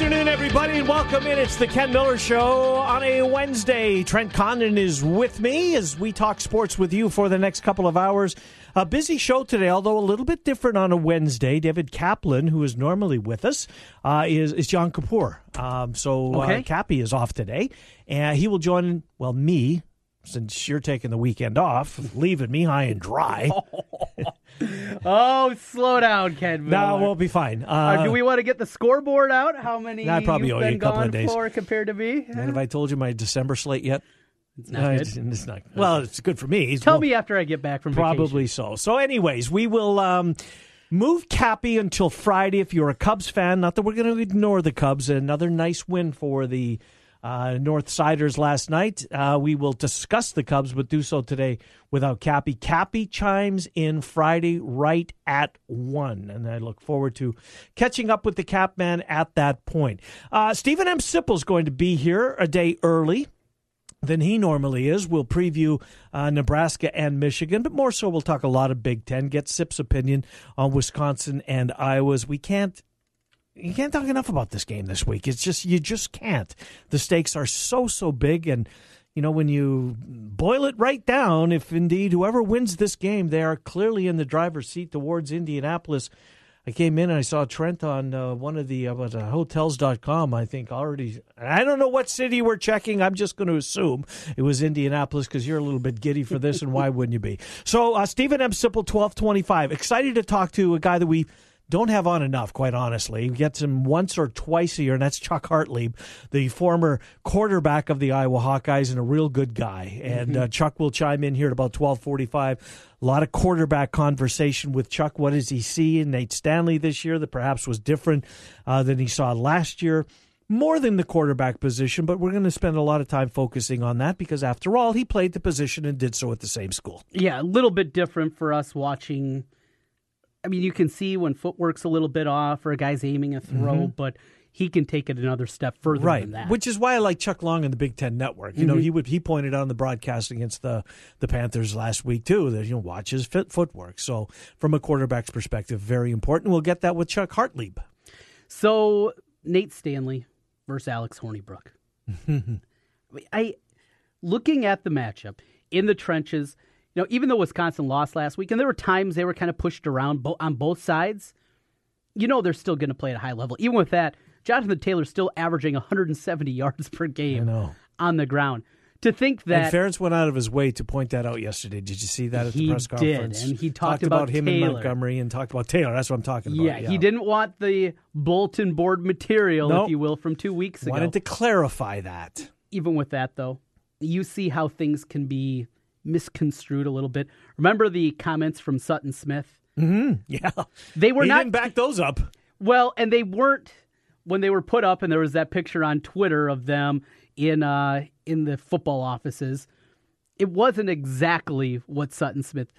Afternoon, everybody, and welcome in. It's the Ken Miller Show on a Wednesday. Trent Condon is with me as we talk sports with you for the next couple of hours. A busy show today, although a little bit different on a Wednesday. David Kaplan, who is normally with us, uh, is is John Kapoor. Um, so Okay. uh, Cappy is off today, and he will join well me. Since you're taking the weekend off, leaving me high and dry. Oh, slow down, Ken. no, we'll be fine. Uh, Uh, do we want to get the scoreboard out? How many I'd probably owe you been a couple of days. for compared to me? and have I told you my December slate yet? It's not No, good. it's, it's not. Well, it's good for me. It's Tell well- me after I get back from vacation. Probably so. So, anyways, we will um, move Cappy until Friday. If you're a Cubs fan, not that we're going to ignore the Cubs. Another nice win for the uh, North Siders last night. Uh, we will discuss the Cubs, but do so today without Cappy. Cappy chimes in Friday right at one, and I look forward to catching up with the Cap Man at that point. Uh, Steven M. Sipple's going to be here a day early than he normally is. We'll preview uh, Nebraska and Michigan, but more so, we'll talk a lot of Big Ten. Get Sip's opinion on Wisconsin and Iowa's. We can't. You can't talk enough about this game this week. It's just you just can't. The stakes are so so big, and you know when you boil it right down, if indeed whoever wins this game, they are clearly in the driver's seat towards Indianapolis. I came in and I saw Trent on uh, one of the uh, uh, hotels.com, I think already. I don't know what city we're checking. I'm just going to assume it was Indianapolis because you're a little bit giddy for this, and why wouldn't you be? So, uh, Steven M. Sipple, 1225. Excited to talk to a guy that we don't have on enough, quite honestly. We get him once or twice a year, and that's Chuck Hartlieb, the former quarterback of the Iowa Hawkeyes and a real good guy. And uh, Chuck will chime in here at about twelve forty-five. A lot of quarterback conversation with Chuck. What does he see in Nate Stanley this year that perhaps was different uh, than he saw last year? More than the quarterback position, but we're going to spend a lot of time focusing on that because, after all, he played the position and did so at the same school. Yeah, a little bit different for us watching. I mean, you can see when footwork's a little bit off or a guy's aiming a throw, but he can take it another step further Mm-hmm. right than that. Mm-hmm. which is why i like chuck long in the big ten network you know he would he pointed out on the broadcast against the the panthers last week too that you know watch his fit footwork so from a quarterback's perspective very important we'll get that with chuck hartlieb So Nate Stanley versus Alex Hornibrook. I looking at the matchup in the trenches. You know, even though Wisconsin lost last week, and there were times they were kind of pushed around bo- on both sides, you know they're still going to play at a high level. Even with that, Jonathan Taylor's still averaging 170 yards per game on the ground. To think and that Ferentz went out of his way to point that out yesterday. Did you see that at the He press did, conference? and he talked about him and Montgomery and talked about Taylor. That's what I'm talking about. yeah, he didn't want the bulletin board material, Nope. if you will, from two weeks ago. wanted to clarify that. even with that though, you see how things can be misconstrued a little bit. Remember the comments from Sutton Smith? Yeah, They were he not didn't back those up. well, and they weren't when they were put up, and there was that picture on Twitter of them in uh, in the football offices. It wasn't exactly what Sutton Smith.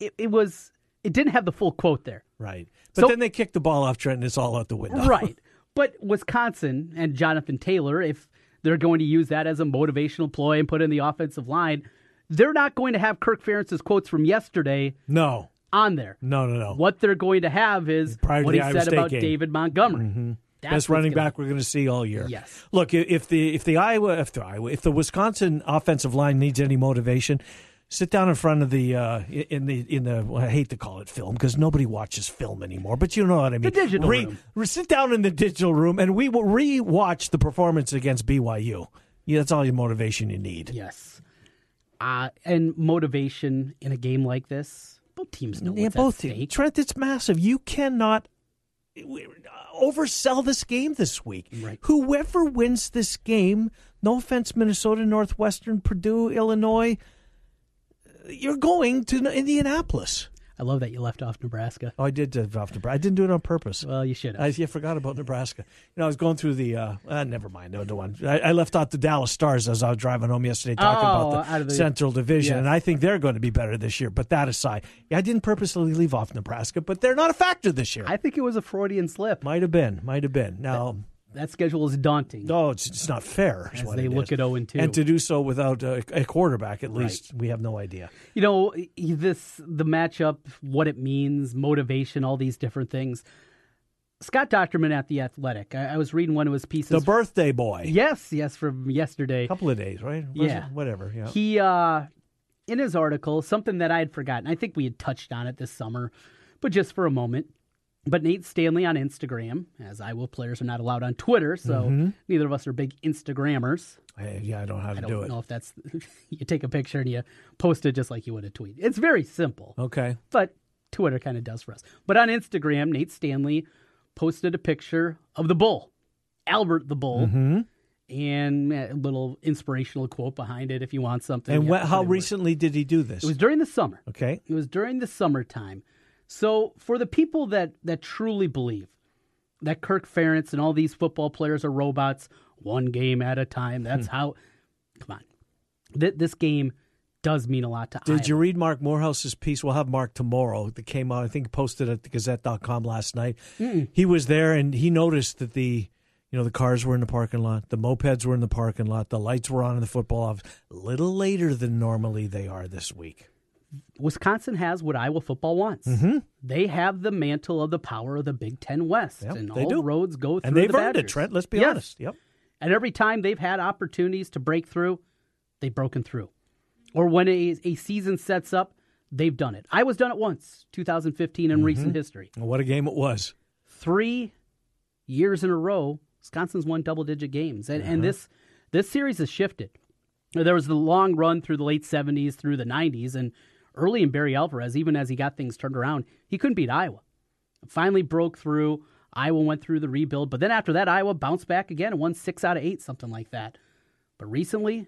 It, it was. It didn't have the full quote there. Right, but So- then they kicked the ball off Trent, and it's all out the window. Right. But Wisconsin and Jonathan Taylor, if they're going to use that as a motivational ploy and put in the offensive line, they're not going to have Kirk Ferentz's quotes from yesterday No, on there. no, no, no. What they're going to have is Prior what he Iowa said State about game. David Montgomery. That's best running back we're going to see all year. Yes. Look, if the if the Iowa if the Iowa if the Wisconsin offensive line needs any motivation, sit down in front of the uh, in the in the well, I hate to call it film because nobody watches film anymore, but you know what I mean. The digital room. re- sit down in the digital room and we will re-watch the performance against BYU. Yeah, that's all your motivation you need. Yes. Uh, and motivation in a game like this, both teams know Yeah, what's both teams. Trent, it's massive. You cannot oversell this game this week. Right. Whoever wins this game, no offense, Minnesota, Northwestern, Purdue, Illinois, you're going to Indianapolis. I love that you left off Nebraska. Oh, I did uh, off Nebraska. I didn't do it on purpose. Well, you should have. I yeah, forgot about Nebraska. You know, I was going through the. Uh, uh, never mind. No, no one. I, I left out the Dallas Stars as I was driving home yesterday, talking Oh, about the, the- Central Division, Yes. and I think they're going to be better this year. But that aside, yeah, I didn't purposely leave off Nebraska, but they're not a factor this year. I think it was a Freudian slip. might have been. Might have been. Now, That schedule is daunting. no, it's it's not fair. As they look is. at 0 and 2. and to do so without a, a quarterback, at least we have no idea. You know, this the matchup, what it means, motivation, all these different things. Scott Dochterman at the Athletic. I, I was reading one of his pieces. The birthday boy. yes, yes, from yesterday. A couple of days, right? Was Yeah. it? whatever. Yeah. He uh in his article, something that I had forgotten. I think we had touched on it this summer, but just for a moment. But Nate Stanley on Instagram, as Iowa players are not allowed on Twitter, so Mm-hmm. neither of us are big Instagrammers. I- yeah, I don't know how to I do don't it. know if that's you take a picture and you post it just like you would a tweet. It's very simple, Okay. but Twitter kind of does for us. But on Instagram, Nate Stanley posted a picture of the bull, Albert the bull, Mm-hmm. and a little inspirational quote behind it if you want something. And what, how recently did he do this? It was during the summer. okay. It was during the summertime. So for the people that that truly believe that Kirk Ferentz and all these football players are robots, one game at a time. That's Hmm. how. Come on, Th- this game does mean a lot to. Us. Did Iowa. you read Marc Morehouse's piece? We'll have Marc tomorrow that came out, I think posted at the Gazette.com last night. He was there and he noticed that the you know, the cars were in the parking lot, the mopeds were in the parking lot, the lights were on in the football office a little later than normally they are this week. Wisconsin has what Iowa football wants. They have the mantle of the power of the Big Ten West, Mm-hmm. Yep, and all do. roads go through And they've the earned it, Trent. Let's be Yes. honest. Yep. And every time they've had opportunities to break through, they've broken through. Or when a, a season sets up, they've done it. I was done it once, 2015 in recent Mm-hmm. history. What a game it was. Three years in a row, Wisconsin's won double digit games. And, Uh-huh. and this this series has shifted. There was the long run through the late 70s, through the 90s, and early in Barry Alvarez, even as he got things turned around, he couldn't beat Iowa. Finally broke through. Iowa went through the rebuild, but then after that, Iowa bounced back again and won six out of eight, something like that. But recently,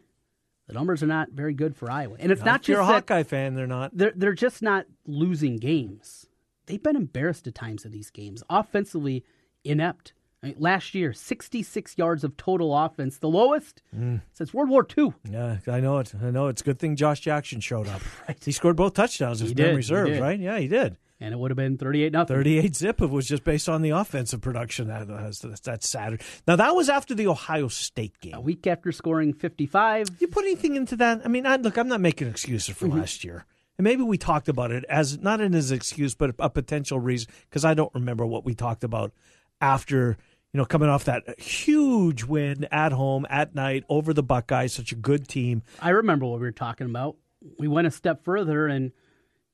the numbers are not very good for Iowa, and it's not if you're a just Hawkeye fan, they're not. they're they're just not losing games. They've been embarrassed at times in these games. Offensively inept. Last year, 66 yards of total offense, the lowest Mm. since World War II. Yeah, I know it. I know it's a good thing Josh Jackson showed up. He scored both touchdowns, if did, memory he serves, right? Yeah, he did. And it would have been 38 nothing. 38 zip it was just based on the offensive production that that's, that's Saturday. Now that was after the Ohio State game. A week after scoring 55, you put anything into that? I mean, I, look, I'm not making excuses for Mm-hmm. last year, and maybe we talked about it as not an as excuse, but a potential reason because I don't remember what we talked about after you know coming off that huge win at home at night over the Buckeyes, such a good team. I remember what we were talking about. We went a step further, and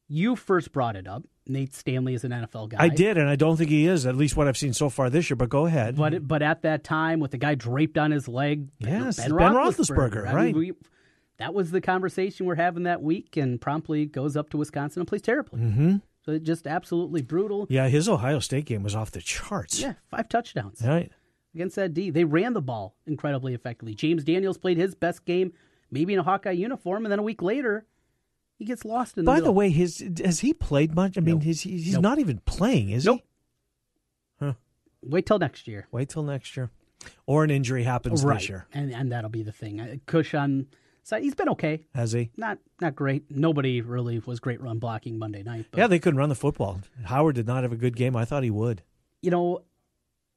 you first brought it up. Nate Stanley is an NFL guy. I did, and I don't think he is. At least what I've seen so far this year. But go ahead. But but at that time, with the guy draped on his leg, Yes, Ben, Ben Roethlisberger, Roethlisberger, I mean, right. we- that was the conversation we're having that week, and promptly goes up to Wisconsin and plays terribly. Mm-hmm. So it just absolutely brutal. yeah, his Ohio State game was off the charts. Yeah, five touchdowns Right. against that D. They ran the ball incredibly effectively. James Daniels played his best game, maybe in a Hawkeye uniform, and then a week later, he gets lost in the By the way, his has he played much? I mean, he's he's Nope. not even playing, is Nope. he? Huh. Wait till next year. Wait till next year, or an injury happens right, this year. and and that'll be the thing. Uh, Cush on he's been okay. Has he? Not not great. Nobody really was great run blocking Monday night. But Yeah, they couldn't run the football. Howard did not have a good game. I thought he would. you know,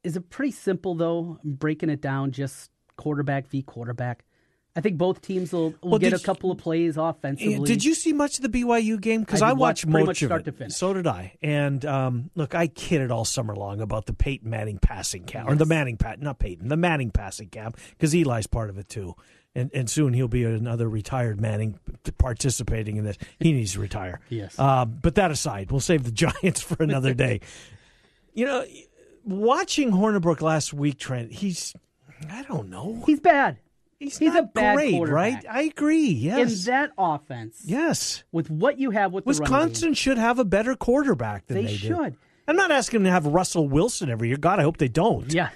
is it pretty simple though? Breaking it down, just quarterback v quarterback. I think both teams will, will Well, get a couple of plays offensively. Did you see much of the BYU game? Because I I, watch watched pretty much of start it. to finish. So did I. And um, look, I kidded all summer long about the Peyton Manning passing camp, or the Manning pat, not Peyton, the Manning passing camp, because Eli's part of it too. And and soon he'll be another retired Manning participating in this. He needs to retire. Yes. Uh, but that aside, we'll save the Giants for another day. you know, watching Hornibrook last week, Trent, he's I don't know. He's bad. He's, he's not a bad great, quarterback. right? I agree. Yes. In that offense, yes. with what you have with the Wisconsin should have a better quarterback than they, they, do. should. I'm not asking them to have Russell Wilson every year. God, I hope they don't. Yeah.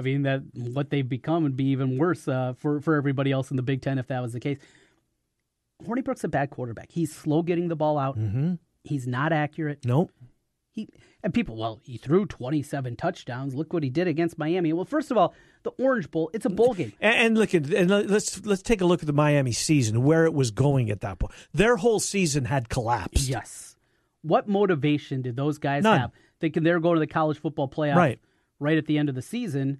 I mean that what they've become would be even worse uh, for for everybody else in the Big Ten if that was the case. Hornibrook's a bad quarterback. He's slow getting the ball out. Mm-hmm. He's not accurate. Nope. He and people, well, he threw 27 touchdowns. Look what he did against Miami. Well, first of all, the Orange Bowl, it's a bowl game. And, and look at and let's let's take a look at the Miami season where it was going at that point. Their whole season had collapsed. Yes. What motivation did those guys None. have thinking they're going to the college football playoff Right. right at the end of the season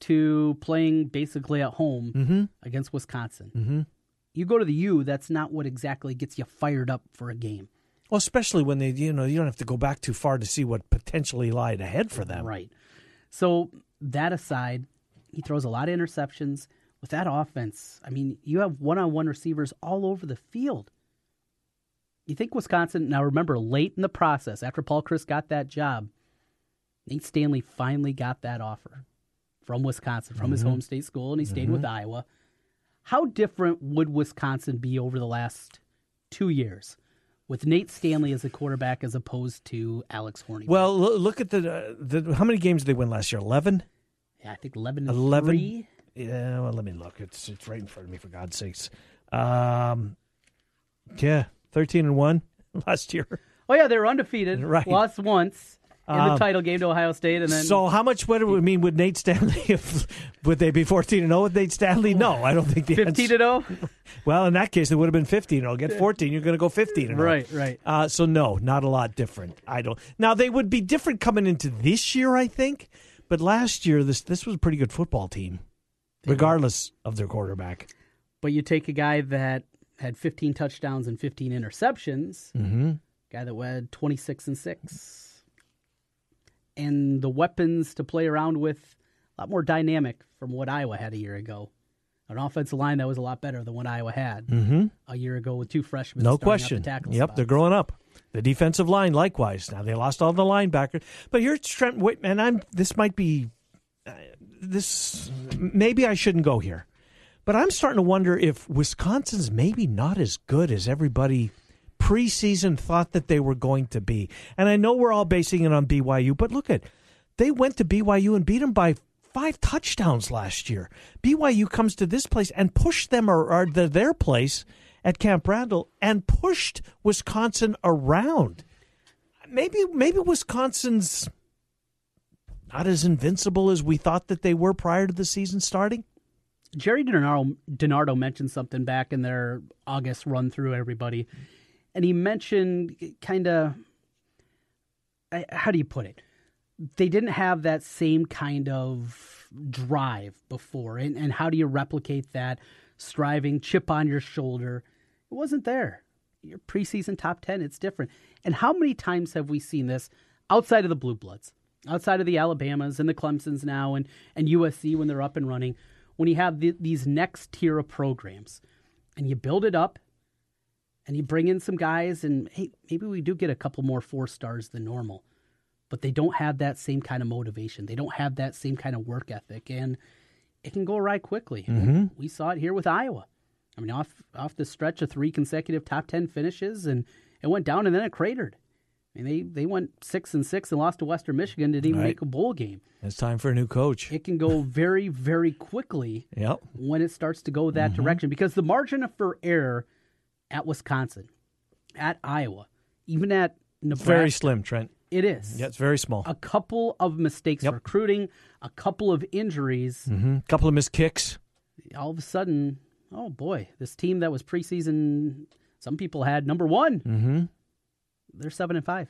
to playing basically at home Mm-hmm. against Wisconsin? Mm-hmm. You go to the U, that's not what exactly gets you fired up for a game. Well, especially when they you know you don't have to go back too far to see what potentially lied ahead for them. Right. So that aside, he throws a lot of interceptions. With that offense, I mean, you have one-on-one receivers all over the field. You think Wisconsin? Now remember, late in the process, after Paul Chryst got that job, Nate Stanley finally got that offer from Wisconsin, from his home state school, and he stayed with Iowa. How different would Wisconsin be over the last two years with Nate Stanley as a quarterback as opposed to Alex Horney? Well, lo- look at the uh, the how many games did they win last year? Eleven. Yeah, I think 11 and 11? 3. Yeah, well, let me look. It's it's right in front of me for God's sakes. Um, yeah, thirteen and one last year. Oh, yeah, they were undefeated. Right. Lost once in the Um, title game to Ohio State. and then so how much would it would mean Would Nate Stanley? If would they be fourteen and zero with Nate Stanley? No, I don't think the 15 answer- to 0? Well, in that case, it would have been fifteen. and 0 Get fourteen. You're going to go fifteen. and 0. Right, right. Uh, so no, not a lot different. I don't. Now they would be different coming into this year, I think. But last year, this this was a pretty good football team, regardless of their quarterback. But you take a guy that had 15 touchdowns and 15 interceptions, Mm-hmm. guy that had 26 and 6, and the weapons to play around with a lot more dynamic from what Iowa had a year ago. An offensive line that was a lot better than what Iowa had Mm-hmm. a year ago with two freshmen. No question. The Yep, spots. they're growing up. The defensive line, likewise. Now they lost all the linebackers, but here's Trent Whitman. I'm. This might be. Uh, this maybe I shouldn't go here, but I'm starting to wonder if Wisconsin's maybe not as good as everybody preseason thought that they were going to be. And I know we're all basing it on BYU, but look at they went to BYU and beat them by five touchdowns last year. BYU comes to this place and pushed them or, or the, their place at Camp Randall and pushed Wisconsin around. Maybe maybe Wisconsin's not as invincible as we thought that they were prior to the season starting. Jerry DiNardo, DiNardo mentioned something back in their August run through everybody, and he mentioned kind of how do you put it? They didn't have that same kind of drive before, and, and how do you replicate that striving, chip on your shoulder? It wasn't there. Your preseason top ten, it's different. And how many times have we seen this outside of the blue bloods, outside of the Alabamas and the Clemsons now, and and USC when they're up and running? when you have the, these next tier of programs and you build it up and you bring in some guys and hey maybe we do get a couple more four stars than normal but they don't have that same kind of motivation they don't have that same kind of work ethic and it can go awry quickly we saw it here with iowa i mean off off the stretch of three consecutive top 10 finishes and it went down and then it cratered I mean, they, they went six and six and lost to Western Michigan. Didn't even Right. make a bowl game. It's time for a new coach. It can go very, very quickly Yep. when it starts to go that Mm-hmm. direction because the margin for error at Wisconsin, at Iowa, even at Nebraska, Very slim, Trent. it is. Yeah, it's very small. A couple of mistakes Yep. recruiting, a couple of injuries, hmm Couple of missed kicks. all of a sudden, oh boy, this team that was preseason, some people had number one. Mm-hmm. They're seven and five.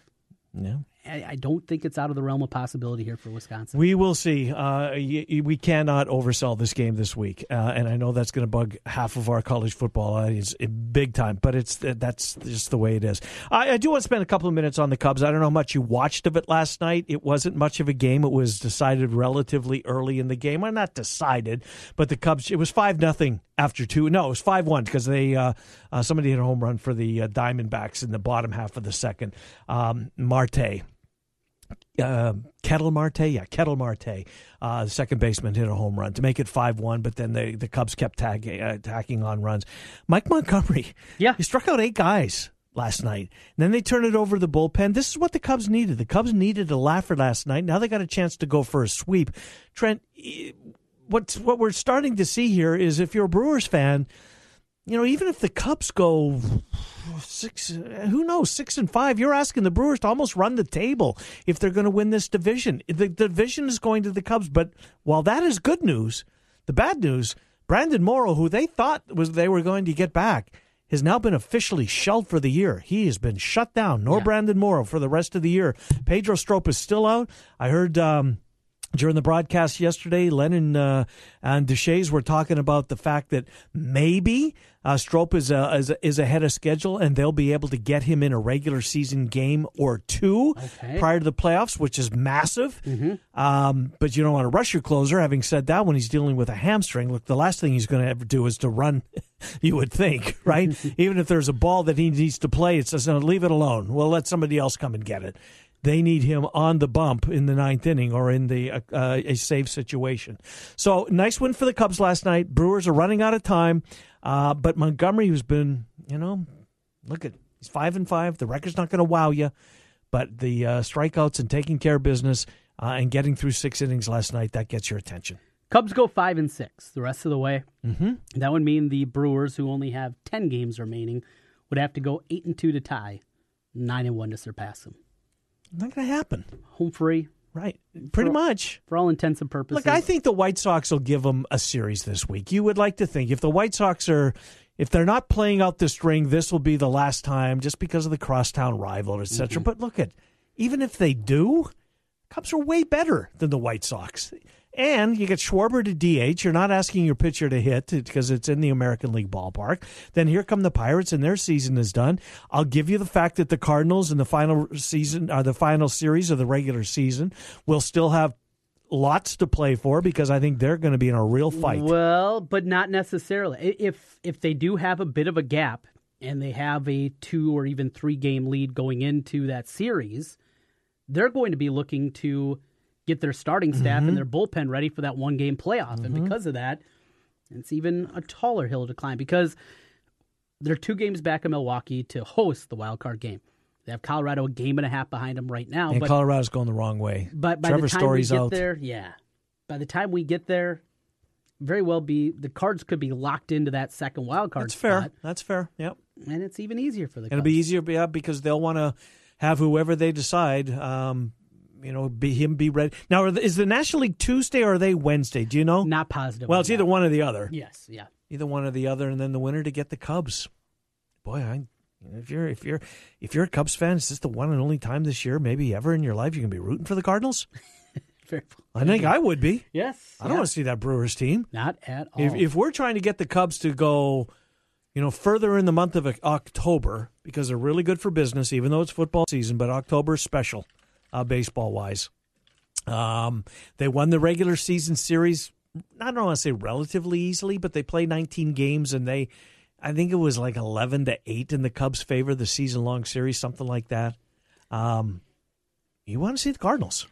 Yeah. I, don't think it's out of the realm of possibility here for Wisconsin. We will see. Uh, we cannot oversell this game this week, uh, and I know that's going to bug half of our college football audience big time. But it's that's just the way it is. I, I do want to spend a couple of minutes on the Cubs. I don't know how much you watched of it last night. It wasn't much of a game. It was decided relatively early in the game. Well, not decided, but the Cubs. It was five nothing after two. No, it was five one because they uh, uh, somebody hit a home run for the uh, Diamondbacks in the bottom half of the second. Um, Marte uh, Ketel Marte, yeah, Ketel Marte, uh, the second baseman hit a home run to make it five one. But then the the Cubs kept tagging, uh, tacking on runs. Mike Montgomery, Yeah. he struck out eight guys last night. And then they turn it over to the bullpen. This is what the Cubs needed. The Cubs needed a laugher last night. Now they got a chance to go for a sweep. Trent, what what we're starting to see here is if you're a Brewers fan, you know, even if the Cubs go six, who knows, six and five, you're asking the Brewers to almost run the table if they're going to win this division. The, the division is going to the Cubs, but while that is good news, the bad news, Brandon Morrow, who they thought was they were going to get back, has now been officially shelled for the year. He has been shut down. Nor yeah. Brandon Morrow for the rest of the year. Pedro Strop is still out. I heard. Um, during the broadcast yesterday, Lennon uh, and Deshaies were talking about the fact that maybe uh, Strop is, uh, is, is ahead of schedule, and they'll be able to get him in a regular season game or two okay. prior to the playoffs, which is massive. Mm-hmm. Um, but you don't want to rush your closer. Having said that, when he's dealing with a hamstring, look, the last thing he's going to ever do is to run. you would think, right? Even if there's a ball that he needs to play, it says, no, leave it alone. We'll let somebody else come and get it they need him on the bump in the ninth inning or in the uh, uh, a safe situation. So nice win for the Cubs last night. Brewers are running out of time, uh, but Montgomery, who's been you know, look at he's five and five. The record's not going to wow you, but the uh, strikeouts and taking care of business uh, and getting through six innings last night that gets your attention. Cubs go five and six the rest of the way. Mm-hmm. That would mean the Brewers, who only have ten games remaining, would have to go eight and two to tie, nine and one to surpass them. Not going to happen. Home free. Right. Pretty for, much. For all intents and purposes. Look, I think the White Sox will give them a series this week. You would like to think if the White Sox are if they're not playing out the string, this will be the last time just because of the crosstown rival, etc. Mm-hmm. But look at even if they do, Cubs are way better than the White Sox. And you get Schwarber to DH. You're not asking your pitcher to hit because it's in the American League ballpark. Then here come the Pirates, and their season is done. I'll give you the fact that the Cardinals in the final season, or uh, the final series of the regular season, will still have lots to play for because I think they're going to be in a real fight. Well, but not necessarily. If if they do have a bit of a gap and they have a two or even three game lead going into that series, they're going to be looking to get their starting staff mm-hmm. and their bullpen ready for that one game playoff. Mm-hmm. And because of that, it's even a taller hill to climb because they're two games back in Milwaukee to host the wild card game. They have Colorado a game and a half behind them right now. And but, Colorado's going the wrong way. But by Trevor the time Story's we get out. there, yeah. By the time we get there, very well be the cards could be locked into that second wild card. That's fair. Spot, That's fair. Yep. And it's even easier for the. It'll be easier, yeah, because they'll want to have whoever they decide um, you know, be him be ready. Now, is the National League Tuesday or are they Wednesday? Do you know? Not positive. Well, it's either one or the other. Yes, yeah. Either one or the other, and then the winner to get the Cubs. Boy, I if you're if you're if you're a Cubs fan, is this the one and only time this year, maybe ever in your life, you're gonna be rooting for the Cardinals? I think I would be. Yes. I don't want to see that Brewers team. Not at all. If, if we're trying to get the Cubs to go, you know, further in the month of October because they're really good for business, even though it's football season, but October is special uh, baseball wise. Um, they won the regular season series. I don't want to say relatively easily, but they played 19 games and they, I think it was like 11 to eight in the Cubs' favor the season long series, something like that. Um, you want to see the Cardinals?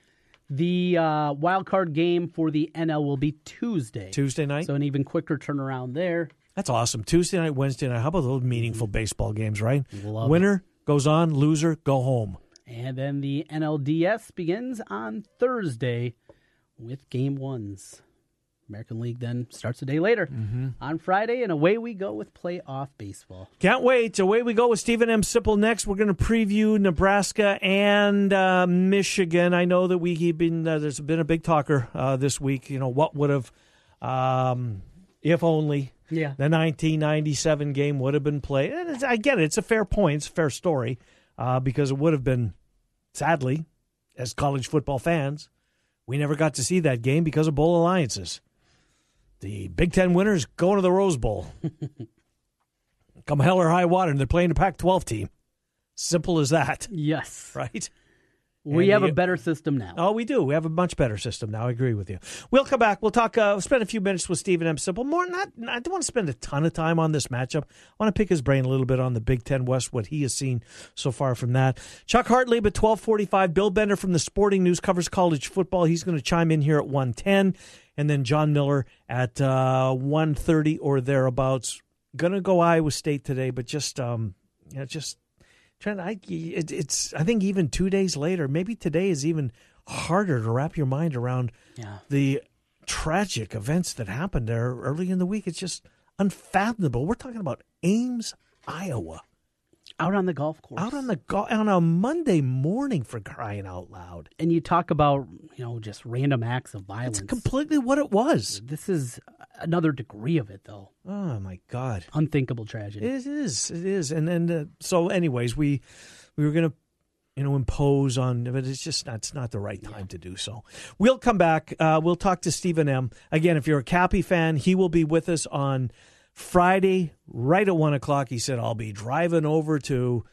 The uh, wild card game for the NL will be Tuesday. Tuesday night. So an even quicker turnaround there. That's awesome. Tuesday night, Wednesday night. How about those meaningful baseball games, right? Love Winner it. goes on, loser go home. And then the NLDS begins on Thursday with game ones. American League then starts a day later mm-hmm. on Friday, and away we go with playoff baseball. Can't wait. Away we go with Steven M. Sipple next. We're going to preview Nebraska and uh, Michigan. I know that we been uh, there's been a big talker uh, this week. You know what would have, um, if only, yeah, the 1997 game would have been played. I get it. It's a fair point. It's a fair story uh, because it would have been sadly, as college football fans, we never got to see that game because of bowl alliances. The Big Ten winners going to the Rose Bowl. Come hell or high water, and they're playing the Pac 12 team. Simple as that. Yes. Right? We have the, a better system now. Oh, we do. We have a much better system now. I agree with you. We'll come back. We'll talk. Uh, we'll spend a few minutes with Steven M. Sipple. More not. I don't want to spend a ton of time on this matchup. I want to pick his brain a little bit on the Big Ten West, what he has seen so far from that. Chuck Hartlieb at twelve forty-five. Bill Bender from the Sporting News covers college football. He's going to chime in here at one ten, and then John Miller at uh, one thirty or thereabouts. Going to go Iowa State today, but just um, you know, just Trent, I, it, it's I think even two days later, maybe today is even harder to wrap your mind around Yeah. the tragic events that happened there early in the week. It's just unfathomable. We're talking about Ames, Iowa, Out on the golf course. out on the go- on a Monday morning for crying out loud. and you talk about, you know, just random acts of violence. It's completely what it was. this is another degree of it, though. Oh my god. Unthinkable tragedy. It is. It is. And and uh, so, anyways, we we were gonna, you know, impose on, but it's just not. It's not the right time to do so. We'll come back. Uh, we'll talk to Steven M. Again, if you're a Cappy fan, he will be with us on Friday, right at one o'clock. He said, "I'll be driving over to."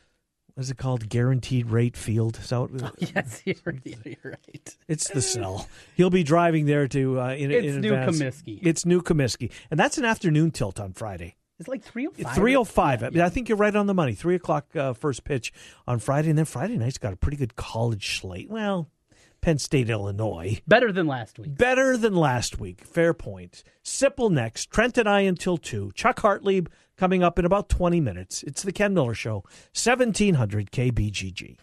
What's it called? Guaranteed Rate Field. So yes, you're, you're right. it's the cell. He'll be driving there to. Uh, in, It's in New advance. Comiskey. It's New Comiskey, and that's an afternoon tilt on Friday. It's like 305. Three oh five. I, mean, I think you're right on the money. Three o'clock uh, first pitch on Friday, and then Friday night's got a pretty good college slate. Well, Penn State, Illinois, Better than last week. better than last week. Fair point. Sipple next. Trent and I until two. Chuck Hartlieb coming up in about twenty minutes. It's the Ken Miller Show, seventeen hundred KBGG.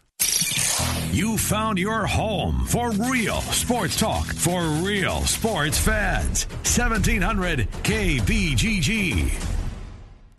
You found your home for real sports talk for real sports fans. 1700 KBGG.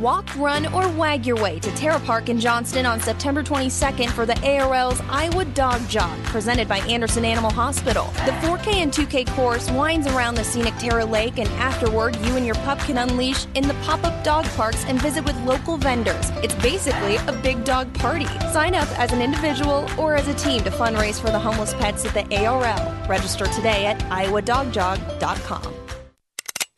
Walk, run, or wag your way to Terra Park in Johnston on September 22nd for the ARL's Iowa Dog Jog, presented by Anderson Animal Hospital. The 4K and 2K course winds around the scenic Terra Lake, and afterward, you and your pup can unleash in the pop up dog parks and visit with local vendors. It's basically a big dog party. Sign up as an individual or as a team to fundraise for the homeless pets at the ARL. Register today at iowadogjog.com.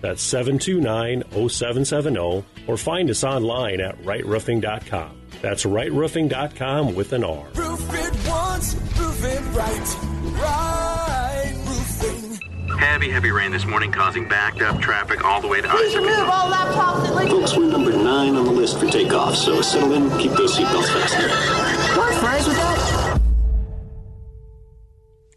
That's 729 0770 or find us online at rightroofing.com. That's rightroofing.com with an R. Roof it once, roof it right. Right roofing. Heavy, heavy rain this morning causing backed up traffic all the way to Isaac. all laptops and like Folks, we're number nine on the list for takeoff, so settle in, keep those seatbelts fastened. What fries with that?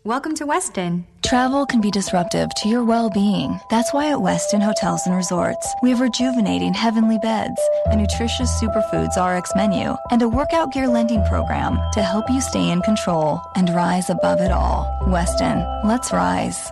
Welcome to Westin. Travel can be disruptive to your well being. That's why at Westin Hotels and Resorts, we have rejuvenating heavenly beds, a nutritious superfoods RX menu, and a workout gear lending program to help you stay in control and rise above it all. Westin, let's rise.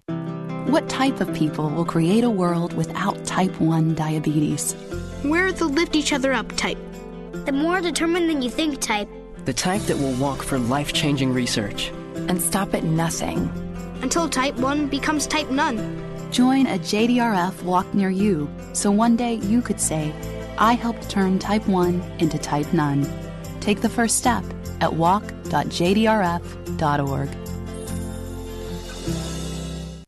What type of people will create a world without type 1 diabetes? We're the lift each other up type. The more determined than you think type. The type that will walk for life changing research. And stop at nothing. Until type 1 becomes type none. Join a JDRF walk near you so one day you could say, I helped turn type 1 into type none. Take the first step at walk.jdrf.org.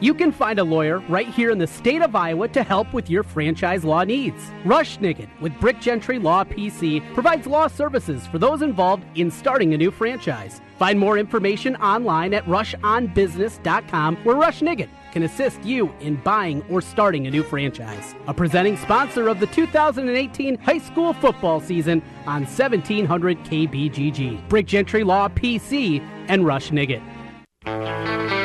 You can find a lawyer right here in the state of Iowa to help with your franchise law needs. Rush Nigut with Brick Gentry Law PC provides law services for those involved in starting a new franchise. Find more information online at rushonbusiness.com where Rush Nigut can assist you in buying or starting a new franchise. A presenting sponsor of the 2018 high school football season on 1700 KBGG. Brick Gentry Law PC and Rush Nigut. Real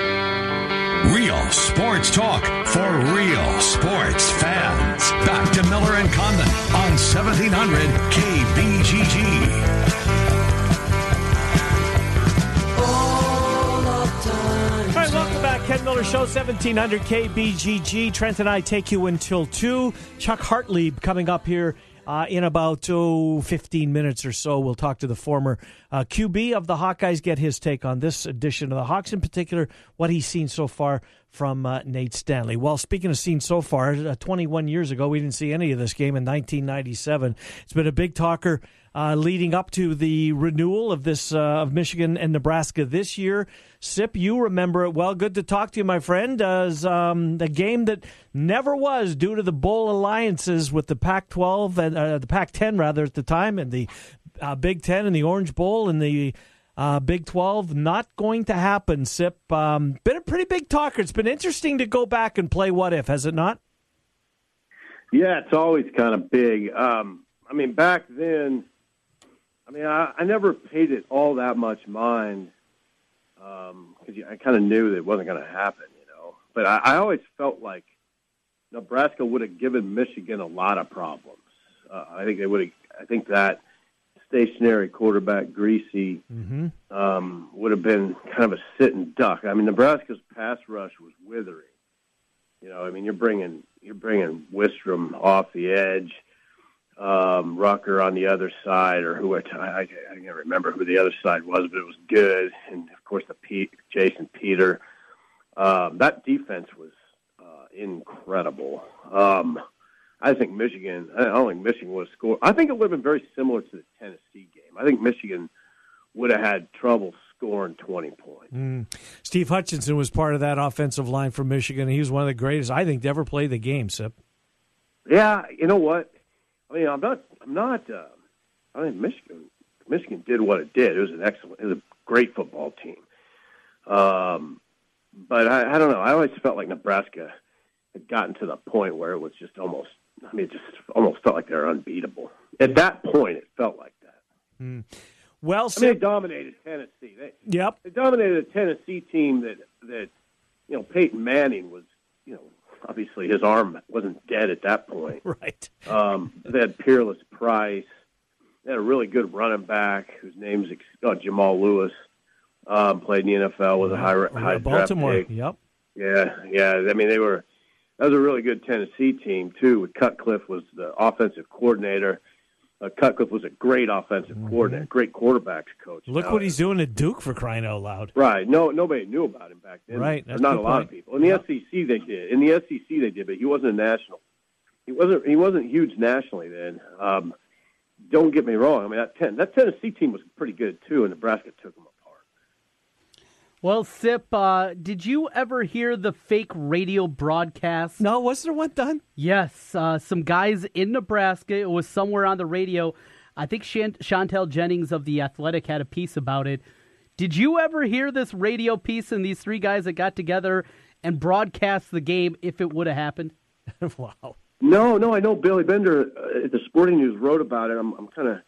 sports talk for real sports fans. Back to Miller and Condon on 1700 KBGG. All right, welcome back. Ken Miller Show, 1700 KBGG. Trent and I take you until 2. Chuck Hartlieb coming up here uh, in about oh, 15 minutes or so. We'll talk to the former uh, QB of the Hawkeyes, get his take on this edition of the Hawks, in particular, what he's seen so far from uh, Nate Stanley. Well, speaking of seen so far, uh, 21 years ago, we didn't see any of this game in 1997. It's been a big talker uh, leading up to the renewal of this uh, of Michigan and Nebraska this year. Sip, you remember it well. Good to talk to you, my friend. As um, the game that never was due to the bowl alliances with the Pac-12 and uh, the Pac-10 rather at the time, and the uh, Big Ten and the Orange Bowl and the uh, Big 12 not going to happen, Sip. Um, been a pretty big talker. It's been interesting to go back and play what if, has it not? Yeah, it's always kind of big. Um, I mean, back then, I mean, I, I never paid it all that much mind because um, I kind of knew that it wasn't going to happen, you know. But I, I always felt like Nebraska would have given Michigan a lot of problems. Uh, I think they would have. I think that stationary quarterback Griese mm-hmm. um, would have been kind of a sitting duck. I mean, Nebraska's pass rush was withering. You know, I mean, you're bringing you're bringing Wistrom off the edge, um, Rucker on the other side, or who I, I, I can't remember who the other side was, but it was good. And of course, the Pete, Jason Peter. Um, that defense was uh, incredible. Um, I think Michigan. I don't think Michigan would have scored. I think it would have been very similar to the Tennessee game. I think Michigan would have had trouble scoring 20 points. Mm. Steve Hutchinson was part of that offensive line for Michigan. He was one of the greatest, I think, to ever play the game. Sip. Yeah, you know what? I mean, I'm not. I'm not. Uh, I think Michigan. Michigan did what it did. It was an excellent. It was a great football team. Um, but I, I don't know. I always felt like Nebraska had gotten to the point where it was just almost I mean, it just almost felt like they're unbeatable. At that point, it felt like that. Mm. Well, I mean, they dominated Tennessee. They, yep, they dominated a Tennessee team that that you know Peyton Manning was you know obviously his arm wasn't dead at that point. Right. Um, they had Peerless Price. They had a really good running back whose name's oh, Jamal Lewis. Um, played in the NFL with a high high Baltimore. Draft pick. Yep. Yeah, yeah. I mean, they were that was a really good Tennessee team too. With Cutcliffe was the offensive coordinator. Uh, Cutcliffe was a great offensive mm-hmm. coordinator, great quarterbacks coach. Look now, what he's doing at Duke for crying out loud. Right. No, nobody knew about him back then. Right. That's not a lot of people. In the SEC, they did. In the SEC, they did, but he wasn't a national. He wasn't. He wasn't huge nationally then. Um, don't get me wrong. I mean, that, ten, that Tennessee team was pretty good too, and Nebraska took them well, Sip, uh, did you ever hear the fake radio broadcast? No, was there one done? Yes, uh, some guys in Nebraska. It was somewhere on the radio. I think Chantel Jennings of the Athletic had a piece about it. Did you ever hear this radio piece and these three guys that got together and broadcast the game if it would have happened? wow. No, no, I know Billy Bender uh, at the Sporting News wrote about it. I'm, I'm kind of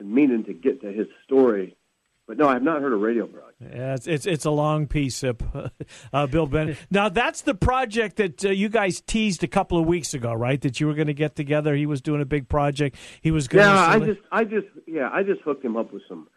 meaning to get to his story, but no, I have not heard a radio broadcast. Yeah, it's it's, it's a long piece, Sip. Uh, Bill Bender. Now that's the project that uh, you guys teased a couple of weeks ago, right? That you were going to get together. He was doing a big project. He was going. Yeah, I just, I just, yeah, I just hooked him up with some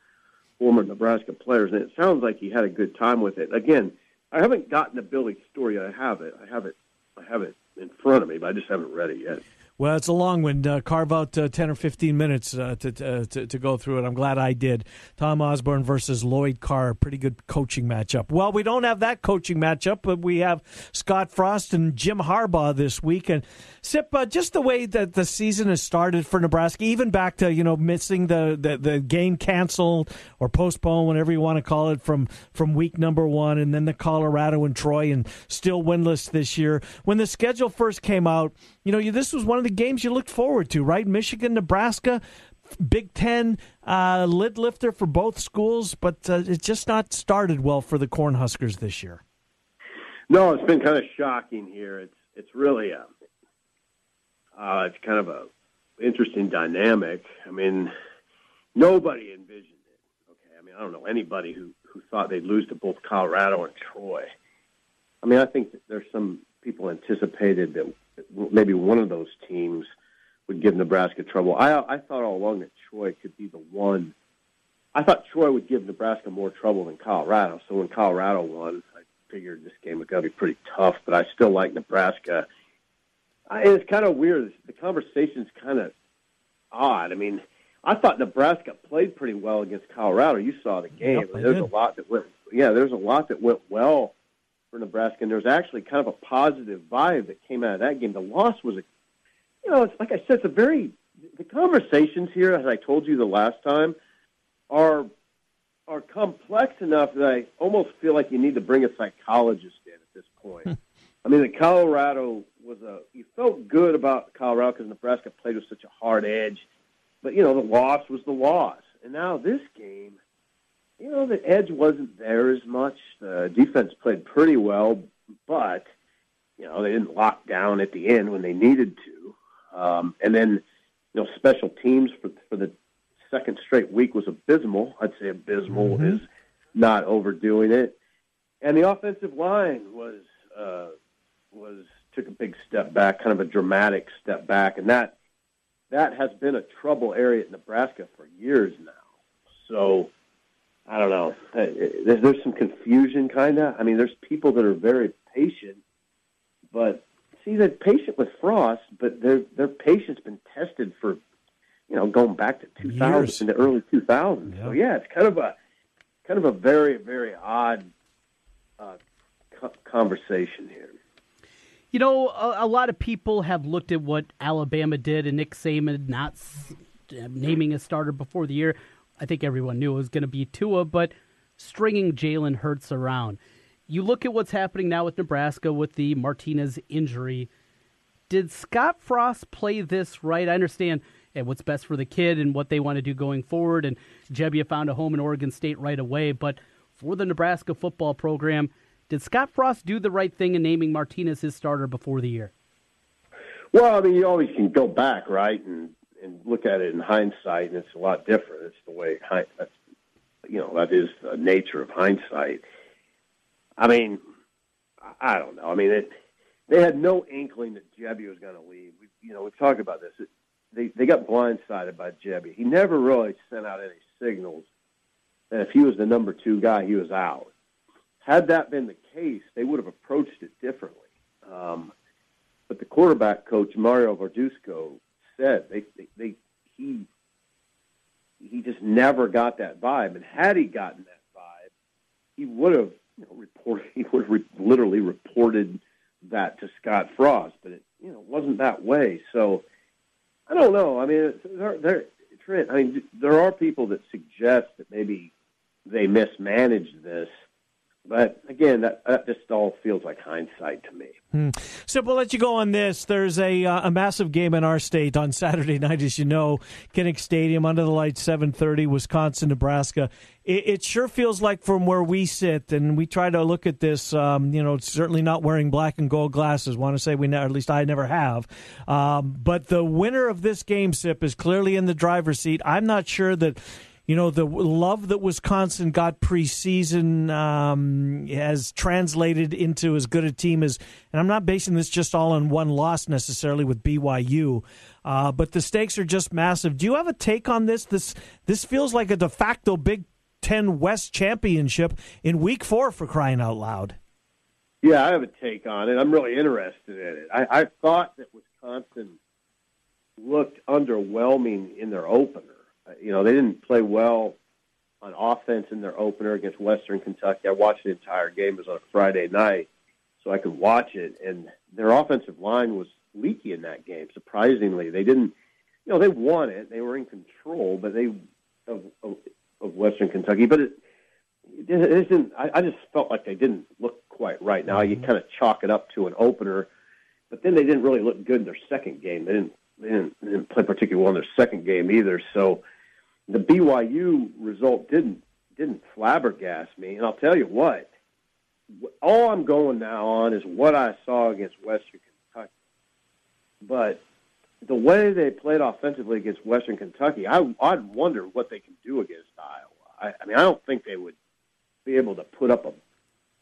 former Nebraska players, and it sounds like he had a good time with it. Again, I haven't gotten the Billy story. I have it. I have it. I have it in front of me, but I just haven't read it yet. Well, it's a long one. Uh, carve out uh, 10 or 15 minutes uh, to, to, to go through it. I'm glad I did. Tom Osborne versus Lloyd Carr. Pretty good coaching matchup. Well, we don't have that coaching matchup, but we have Scott Frost and Jim Harbaugh this week. And Sip, uh, just the way that the season has started for Nebraska, even back to, you know, missing the, the, the game canceled or postponed, whatever you want to call it, from, from week number one, and then the Colorado and Troy, and still winless this year. When the schedule first came out, you know, this was one of the games you looked forward to, right? Michigan, Nebraska, Big Ten uh, lid lifter for both schools, but uh, it's just not started well for the Cornhuskers this year. No, it's been kind of shocking here. It's it's really a uh, it's kind of a interesting dynamic. I mean, nobody envisioned it. Okay, I mean, I don't know anybody who who thought they'd lose to both Colorado and Troy. I mean, I think there's some people anticipated that maybe one of those teams would give Nebraska trouble. I I thought all along that Troy could be the one. I thought Troy would give Nebraska more trouble than Colorado. So when Colorado won, I figured this game was going to be pretty tough. But I still like Nebraska. I, it's kind of weird. The conversation's kind of odd. I mean, I thought Nebraska played pretty well against Colorado. You saw the game. Yep, there's a lot that went. Yeah, there's a lot that went well for Nebraska, and there was actually kind of a positive vibe that came out of that game. The loss was a, you know, it's like I said, it's a very the conversations here, as I told you the last time, are are complex enough that I almost feel like you need to bring a psychologist in at this point. I mean, the Colorado was a you felt good about Colorado because Nebraska played with such a hard edge, but you know the loss was the loss, and now this game you know, the edge wasn't there as much. The defense played pretty well, but you know they didn't lock down at the end when they needed to. Um, and then, you know, special teams for for the second straight week was abysmal. I'd say abysmal Mm-hmm. is not overdoing it. And the offensive line was uh, was took a big step back, kind of a dramatic step back, and that that has been a trouble area at Nebraska for years now. So I don't know. Uh, There's, there's some confusion, kind of. I mean, there's people that are very patient, but see, they're patient with Frost, but their their patience been tested for, you know, going back to 2000 Years. in the early 2000s. So yeah, it's kind of a kind of a very very odd uh, co- conversation here. You know, a, a lot of people have looked at what Alabama did and Nick Saban not s- naming a starter before the year. I think everyone knew it was going to be Tua, but stringing Jalen Hurts around. You look at what's happening now with Nebraska with the Martinez injury. Did Scott Frost play this right? I understand eh, what's best for the kid and what they want to do going forward, and Gebbia found a home in Oregon State right away. But for the Nebraska football program, did Scott Frost do the right thing in naming Martinez his starter before the year? Well, I mean, you always can go back, right, and and look at it in hindsight, and it's a lot different. It's the way, you know, that is the nature of hindsight. I mean, I I don't know. I mean, it, they had no inkling that Gebbia was going to leave. We, you know, we've talked about this. It, they they got blindsided by Gebbia. He never really sent out any signals that if he was the number two guy, he was out. Had that been the case, they would have approached it differently. Um, but the quarterback coach Mario Verduzco said they, they, they he he just never got that vibe, and had he gotten that vibe, he would have you know, reported he would have re- literally reported that to Scott Frost, but it you know wasn't that way. So I don't know. I mean, there, there, Trent. I mean, there are people that suggest that maybe they mismanaged this but again, that, that just all feels like hindsight to me. Hmm. So we'll let you go on this. There's a uh, a massive game in our state on Saturday night, as you know, Kinnick Stadium under the lights, 7:30, Wisconsin, Nebraska. It, it, sure feels like from where we sit, and we try to look at this. Um, you know, certainly not wearing black and gold glasses. Want to say we, ne- at least I never have. Um, but the winner of this game, Sip, is clearly in the driver's seat. I'm not sure that you know, the love that Wisconsin got preseason um, has translated into as good a team as, and I'm not basing this just all on one loss necessarily with BYU, uh, but the stakes are just massive. Do you have a take on this? This this feels like a de facto Big Ten West championship in Week Four for crying out loud. Yeah, I have a take on it. I'm really interested in it. I, I thought that Wisconsin looked underwhelming in their opener Uh, you know, they didn't play well on offense in their opener against Western Kentucky. I watched the entire game. It was on a Friday night, so I could watch it. And their offensive line was leaky in that game. Surprisingly, they didn't. You know, they won it. They were in control, but they of of, of Western Kentucky. But it, it isn't. I, I just felt like they didn't look quite right. Now you mm-hmm. kind of chalk it up to an opener, but then they didn't really look good in their second game. They didn't. They didn't, they didn't play particularly well in their second game either. So the BYU result didn't didn't flabbergast me, and I'll tell you what. All I'm going now on is what I saw against Western Kentucky. But the way they played offensively against Western Kentucky, I, I'd wonder what they can do against Iowa. I, I mean, I don't think they would be able to put up a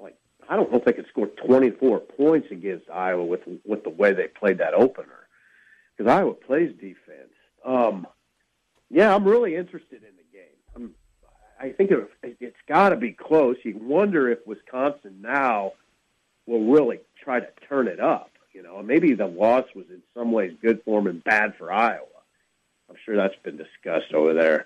like. I don't know if they could score 24 points against Iowa with with the way they played that opener, because Iowa plays defense. Um, yeah, I'm really interested in the game. I'm, I think it, it's got to be close. You wonder if Wisconsin now will really try to turn it up. You know, maybe the loss was in some ways good for them and bad for Iowa. I'm sure that's been discussed over there.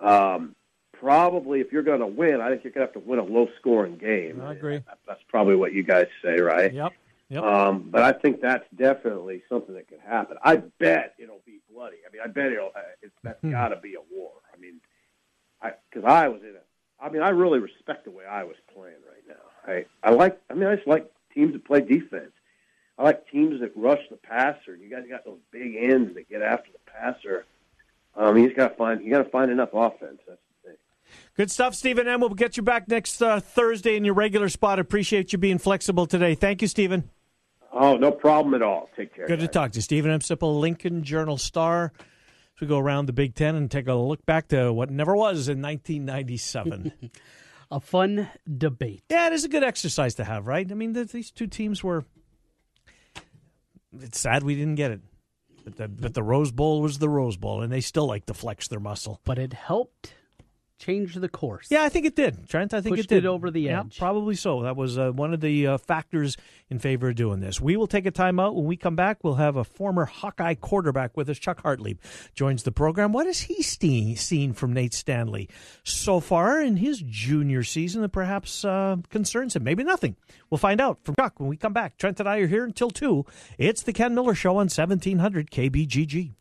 Um, probably, if you're going to win, I think you're going to have to win a low-scoring game. I agree. That's probably what you guys say, right? Yep. Yep. Um, but I think that's definitely something that could happen. I bet it'll be bloody. I mean, I bet it'll. Uh, it's that's Hmm. got to be a war. I mean, I because I was in a. I mean, I really respect the way I was playing right now. I I like. I mean, I just like teams that play defense. I like teams that rush the passer. You guys got those big ends that get after the passer. Um, you just got to find. You got to find enough offense. That's the thing. Good stuff, Steven M. We'll get you back next uh, Thursday in your regular spot. Appreciate you being flexible today. Thank you, Steven. Oh, no problem at all. Take care. Good to talk to you. Steven M. Sipple, Lincoln Journal Star. As we go around the Big Ten and take a look back to what never was in 1997. a fun debate. Yeah, it is a good exercise to have, right? I mean, th- these two teams were. It's sad we didn't get it, but the but the Rose Bowl was the Rose Bowl, and they still like to flex their muscle. But it helped change the course. Yeah, I think it did, Trent. I think Pushed it did it over the Yeah, edge. probably so. That was uh, one of the uh, factors in favor of doing this. We will take a timeout. When we come back, we'll have a former Hawkeye quarterback with us. Chuck Hartlieb joins the program. What has he seen, seen from Nate Stanley so far in his junior season that perhaps uh, concerns him? Maybe nothing. We'll find out from Chuck when we come back. Trent and I are here until 2. It's the Ken Miller Show on 1700 KBGG.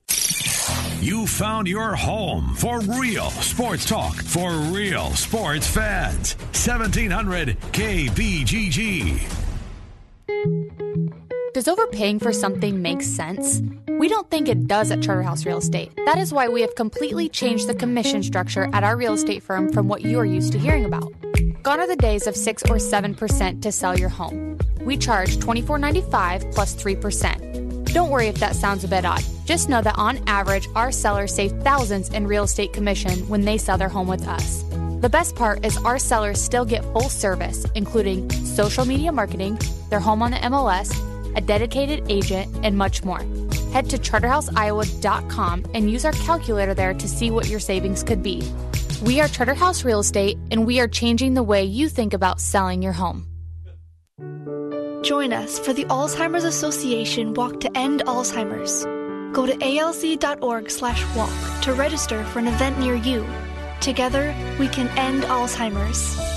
You found your home for real sports talk for real sports fans. 1700 KBGG. Does overpaying for something make sense? We don't think it does at Charterhouse Real Estate. That is why we have completely changed the commission structure at our real estate firm from what you are used to hearing about. Gone are the days of 6 or 7% to sell your home. We charge $24.95 plus 3%. Don't worry if that sounds a bit odd. Just know that on average, our sellers save thousands in real estate commission when they sell their home with us. The best part is our sellers still get full service, including social media marketing, their home on the MLS, a dedicated agent, and much more. Head to charterhouseiowa.com and use our calculator there to see what your savings could be. We are Charterhouse Real Estate, and we are changing the way you think about selling your home. Join us for the Alzheimer's Association Walk to End Alzheimer's. Go to alz.org slash walk to register for an event near you. Together, we can end Alzheimer's.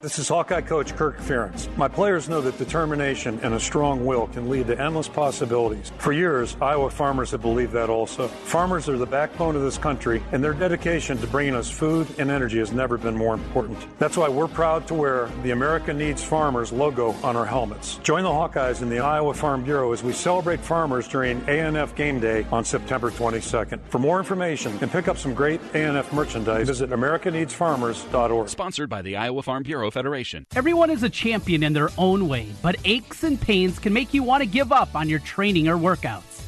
This is Hawkeye coach Kirk Ferentz. My players know that determination and a strong will can lead to endless possibilities. For years, Iowa farmers have believed that also. Farmers are the backbone of this country, and their dedication to bringing us food and energy has never been more important. That's why we're proud to wear the America Needs Farmers logo on our helmets. Join the Hawkeyes in the Iowa Farm Bureau as we celebrate farmers during ANF Game Day on September 22nd. For more information and pick up some great ANF merchandise, visit AmericaNeedsFarmers.org. Sponsored by the Iowa Farm Bureau Federation. Everyone is a champion in their own way, but aches and pains can make you want to give up on your training or workouts.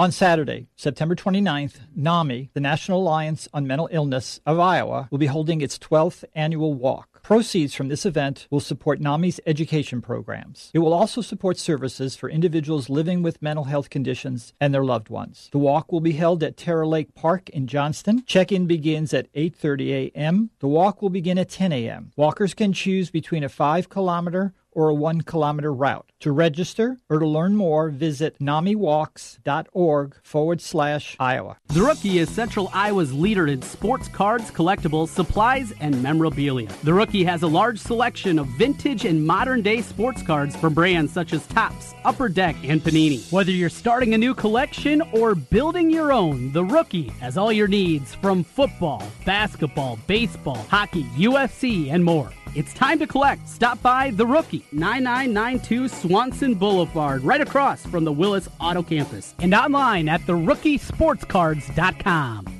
On Saturday, September 29th, NAMI, the National Alliance on Mental Illness of Iowa, will be holding its 12th annual walk. Proceeds from this event will support NAMI's education programs. It will also support services for individuals living with mental health conditions and their loved ones. The walk will be held at Terra Lake Park in Johnston. Check-in begins at 8:30 a.m. The walk will begin at 10 a.m. Walkers can choose between a 5-kilometer or a one kilometer route. To register or to learn more, visit namiwalks.org forward slash Iowa. The Rookie is Central Iowa's leader in sports cards, collectibles, supplies, and memorabilia. The Rookie has a large selection of vintage and modern day sports cards from brands such as Topps, Upper Deck, and Panini. Whether you're starting a new collection or building your own, The Rookie has all your needs from football, basketball, baseball, hockey, UFC, and more. It's time to collect. Stop by The Rookie, 9992 Swanson Boulevard, right across from the Willis Auto Campus, and online at therookie.sportscards.com.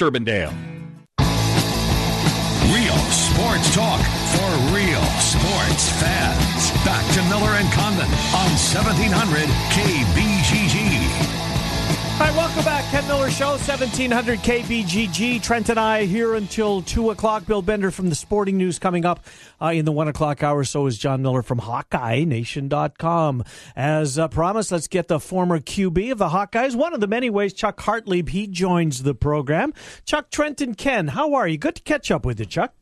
Urbandale. Real sports talk for real sports fans. Back to Miller and Condon on 1700 KBGG. All right, welcome back. Ken Miller Show, 1700 KBGG. Trent and I here until 2 o'clock. Bill Bender from the Sporting News coming up uh, in the 1 o'clock hour. So is John Miller from HawkeyeNation.com. As uh, promised, let's get the former QB of the Hawkeyes. One of the many ways Chuck Hartlieb, he joins the program. Chuck, Trent, and Ken, how are you? Good to catch up with you, Chuck.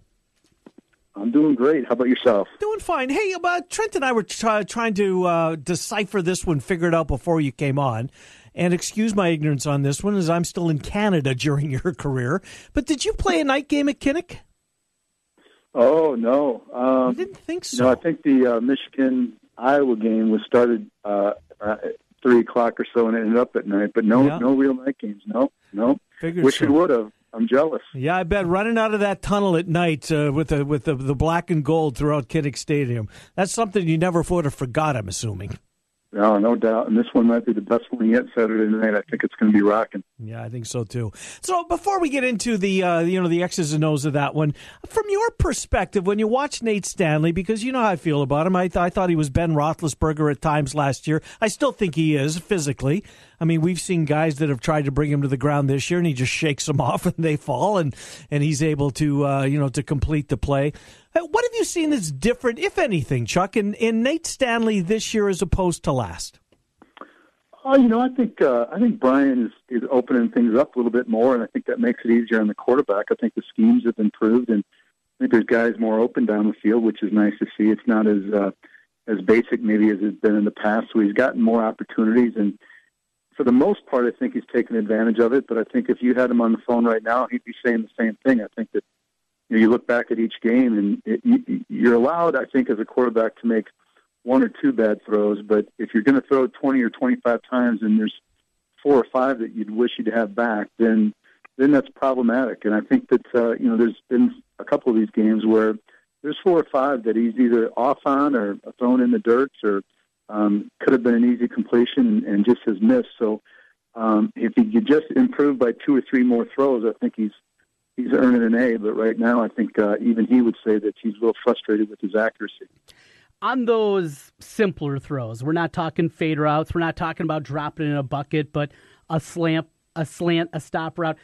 I'm doing great. How about yourself? Doing fine. Hey, uh, Trent and I were try- trying to uh, decipher this one, figure it out before you came on. And excuse my ignorance on this one, as I'm still in Canada during your career. But did you play a night game at Kinnick? Oh no, um, I didn't think so. No, I think the uh, Michigan Iowa game was started uh, uh, three o'clock or so and ended up at night. But no, Yeah. no real night games. No, no. Figured Wish so. we would have. I'm jealous. Yeah, I bet running out of that tunnel at night uh, with the with the, the black and gold throughout Kinnick Stadium. That's something you never would have forgot. I'm assuming. No, no doubt. And this one might be the best one yet Saturday night. I think it's going to be rocking. Yeah, I think so too. So before we get into the uh, you know the X's and O's of that one, from your perspective, when you watch Nate Stanley, because you know how I feel about him, I, th- I thought he was Ben Roethlisberger at times last year. I still think he is physically. I mean, we've seen guys that have tried to bring him to the ground this year, and he just shakes them off and they fall, and and he's able to uh, you know to complete the play. What have you seen that's different, if anything, Chuck, in, in Nate Stanley this year as opposed to last? Oh, you know, I think uh, I think Brian is, is opening things up a little bit more, and I think that makes it easier on the quarterback. I think the schemes have improved, and I think there's guys more open down the field, which is nice to see. It's not as uh, as basic maybe as it's been in the past. So he's gotten more opportunities, and for the most part, I think he's taken advantage of it. But I think if you had him on the phone right now, he'd be saying the same thing. I think that you, know, you look back at each game, and it, you, you're allowed, I think, as a quarterback to make one or two bad throws. But if you're going to throw 20 or 25 times, and there's four or five that you'd wish you'd have back, then then that's problematic. And I think that uh, you know there's been a couple of these games where there's four or five that he's either off on or thrown in the dirt or um, could have been an easy completion and, just has missed. So um, if he could just improve by two or three more throws, I think he's he's earning an A. But right now, I think uh, even he would say that he's a little frustrated with his accuracy. on those simpler throws, we're not talking fade routes. We're not talking about dropping in a bucket, but a slant, a slant, a stop route,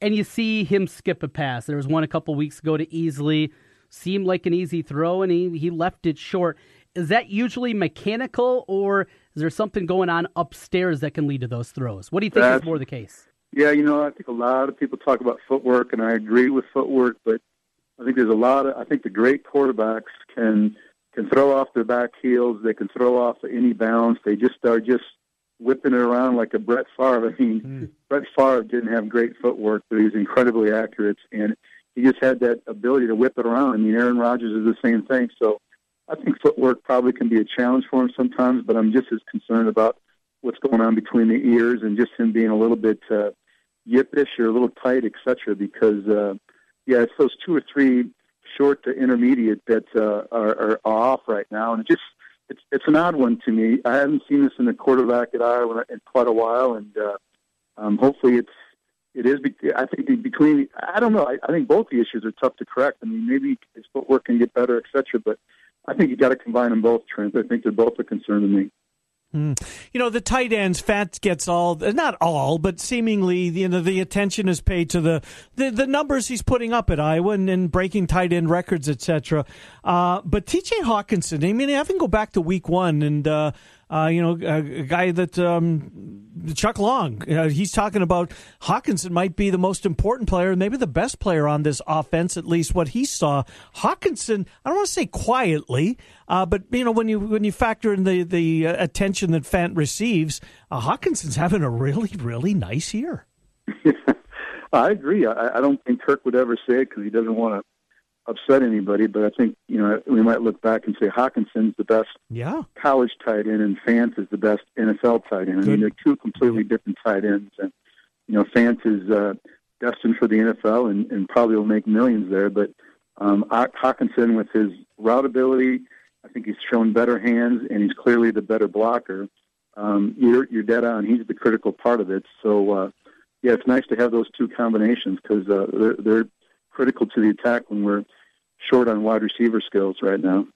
and you see him skip a pass. There was one a couple weeks ago to easily seemed like an easy throw, and he he left it short. Is that usually mechanical, or is there something going on upstairs that can lead to those throws? What do you think That's- is more the case? Yeah, you know, I think a lot of people talk about footwork, and I agree with footwork, but I think there's a lot of. I think the great quarterbacks can can throw off their back heels. They can throw off any bounce. They just are just whipping it around like a Brett Favre. I mean, Brett Favre didn't have great footwork, but he was incredibly accurate, and he just had that ability to whip it around. I mean, Aaron Rodgers is the same thing. So I think footwork probably can be a challenge for him sometimes, but I'm just as concerned about what's going on between the ears and just him being a little bit uh, yippish or a little tight, etc. Because uh, yeah, it's those two or three short to intermediate that uh, are, are off right now, and it just it's it's an odd one to me. I haven't seen this in a quarterback at Iowa in quite a while, and uh, um, hopefully it's it is. I think be- between I don't know. I, I think both the issues are tough to correct. I mean, maybe his footwork can get better, etc. But I think you got to combine them both, Trent. I think they're both a concern to me. Hmm. You know, the tight ends, Fats gets all, not all, but seemingly, you know, the attention is paid to the, the, the numbers he's putting up at Iowa and, and breaking tight end records, etc. Uh, but TJ Hockenson, I mean, I can go back to week one and, uh, uh, you know, a, a guy that um, Chuck Long, uh, he's talking about Hockenson might be the most important player, maybe the best player on this offense, at least what he saw. Hockenson, I don't want to say quietly, uh, but you know, when you when you factor in the the uh, attention that Fant receives, uh, Hockenson's having a really really nice year. I agree. I, I don't think Kirk would ever say it because he doesn't want to upset anybody. But I think you know we might look back and say Hockenson's the best Yeah. college tight end, and Fant is the best NFL tight end. I mean, they're two completely different tight ends, and you know Fant is uh, destined for the NFL and, and probably will make millions there. But um, Hockenson, with his route ability, I think he's shown better hands, and he's clearly the better blocker. Um, you're you're dead on. He's the critical part of it. So uh, yeah, it's nice to have those two combinations because uh, they're, they're critical to the attack when we're short on wide receiver skills right now.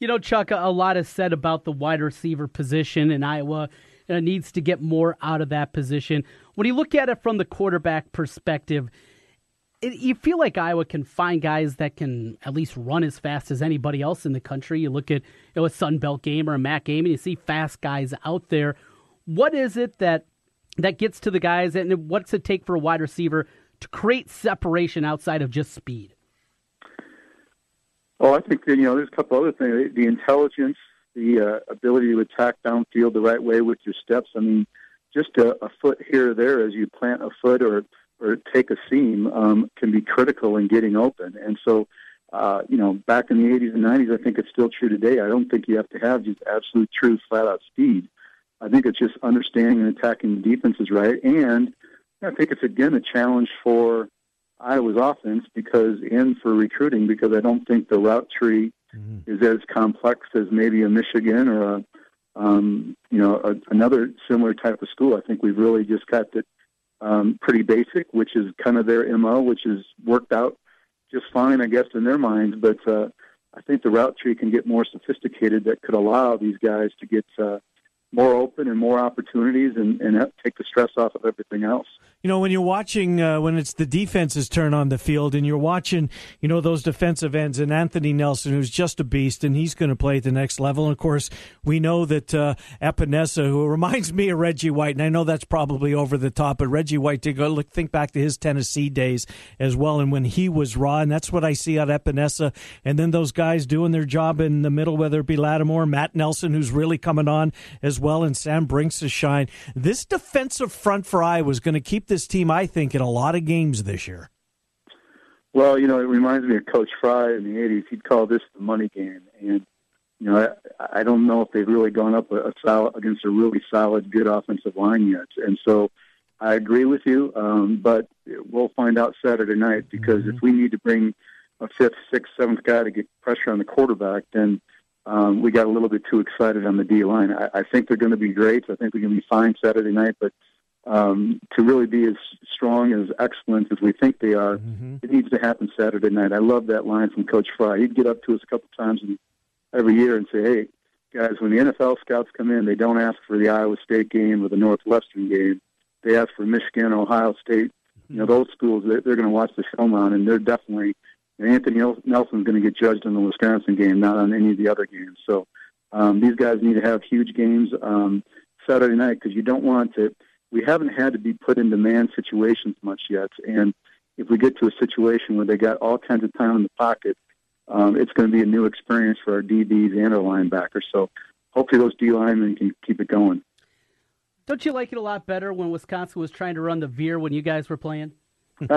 You know, Chuck, a lot is said about the wide receiver position in Iowa. Needs to get more out of that position. When you look at it from the quarterback perspective, it, you feel like Iowa can find guys that can at least run as fast as anybody else in the country. You look at you know, a Sun Belt game or a MAC game, and you see fast guys out there. What is it that that gets to the guys, and what's it take for a wide receiver to create separation outside of just speed? Oh, I think that, you know there's a couple other things. The intelligence, the uh, ability to attack downfield the right way with your steps. I mean, just a, a foot here or there as you plant a foot or or take a seam um, can be critical in getting open. And so, uh, you know, back in the 80s and 90s, I think it's still true today. I don't think you have to have just absolute true flat out speed. I think it's just understanding and attacking the defenses right, and I think it's again a challenge for Iowa's offense because and for recruiting because I don't think the route tree mm-hmm. is as complex as maybe a Michigan or a um, you know a, another similar type of school. I think we've really just kept it um, pretty basic, which is kind of their mo, which has worked out just fine, I guess, in their minds. But uh, I think the route tree can get more sophisticated that could allow these guys to get uh, more open and more opportunities and, and take the stress off of everything else. You know, when you're watching, uh, when it's the defense's turn on the field and you're watching, you know, those defensive ends and Anthony Nelson, who's just a beast and he's going to play at the next level. And of course, we know that uh, Epenesa, who reminds me of Reggie White, and I know that's probably over the top, but Reggie White, to go look, think back to his Tennessee days as well. And when he was raw, and that's what I see out Epenesa. And then those guys doing their job in the middle, whether it be Lattimore, Matt Nelson, who's really coming on as well, and Sam Brincks shine. This defensive front for Iowa is going to keep this team, I think, in a lot of games this year. Well, you know, it reminds me of Coach Fry in the '80s. He'd call this the money game, and you know, I, I don't know if they've really gone up a, a solid, against a really solid, good offensive line yet. And so, I agree with you, um, but we'll find out Saturday night because mm-hmm. if we need to bring a fifth, sixth, seventh guy to get pressure on the quarterback, then um, we got a little bit too excited on the D line. I, I think they're going to be great. I think they're going to be fine Saturday night, but um, to really be as strong as excellent as we think they are, mm-hmm. it needs to happen Saturday night. I love that line from Coach Fry. He'd get up to us a couple times and, every year and say, "Hey, guys, when the NFL scouts come in, they don't ask for the Iowa State game or the Northwestern game. They ask for Michigan, Ohio State. Mm-hmm. You know, those schools they're, they're going to watch the film on, and they're definitely Anthony Nelson's going to get judged on the Wisconsin game, not on any of the other games. So um, these guys need to have huge games um, Saturday night because you don't want to we haven't had to be put in demand situations much yet. And if we get to a situation where they got all kinds of time in the pocket, um, it's going to be a new experience for our DBs and our linebackers. So hopefully those D linemen can keep it going. Don't you like it a lot better when Wisconsin was trying to run the veer when you guys were playing?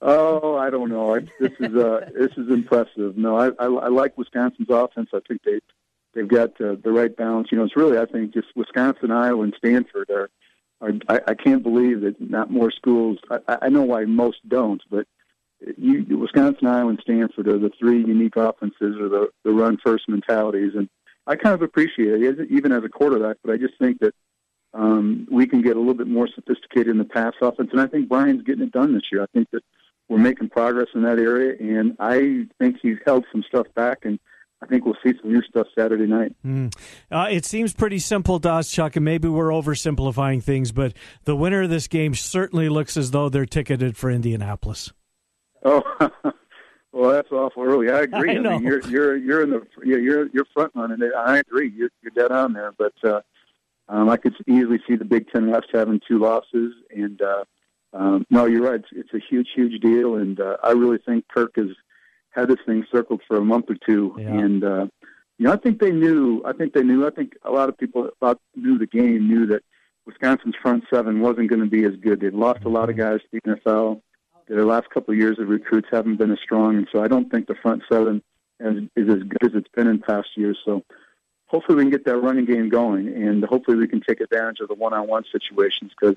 oh, I don't know. This is uh, this is impressive. No, I, I, I like Wisconsin's offense. I think they they've got uh, the right balance. You know, it's really I think just Wisconsin, Iowa, and Stanford are. are I, I can't believe that not more schools. I, I know why most don't, but you, Wisconsin, Iowa, and Stanford are the three unique offenses or the the run first mentalities, and I kind of appreciate it even as a quarterback. But I just think that um, we can get a little bit more sophisticated in the pass offense, and I think Brian's getting it done this year. I think that we're making progress in that area, and I think he's held some stuff back and I think we'll see some new stuff Saturday night. Mm. Uh, it seems pretty simple to Chuck, and maybe we're oversimplifying things, but the winner of this game certainly looks as though they're ticketed for Indianapolis. Oh, well, that's awful early. I agree. I, I mean, you're you're you're in the you're you're front running it. I agree. You're, you're dead on there, but uh, um, I could easily see the Big Ten West having two losses, and uh, um, no, you're right. It's, it's a huge, huge deal, and uh, I really think Kirk is had this thing circled for a month or two, yeah. and uh, you know, I think they knew. I think they knew. I think a lot of people thought knew the game, knew that Wisconsin's front seven wasn't going to be as good. They'd lost mm-hmm. a lot of guys to the NFL. Their last couple of years of recruits haven't been as strong, and so I don't think the front seven is, is as good as it's been in past years. So hopefully we can get that running game going, and hopefully we can take advantage of the one-on-one situations because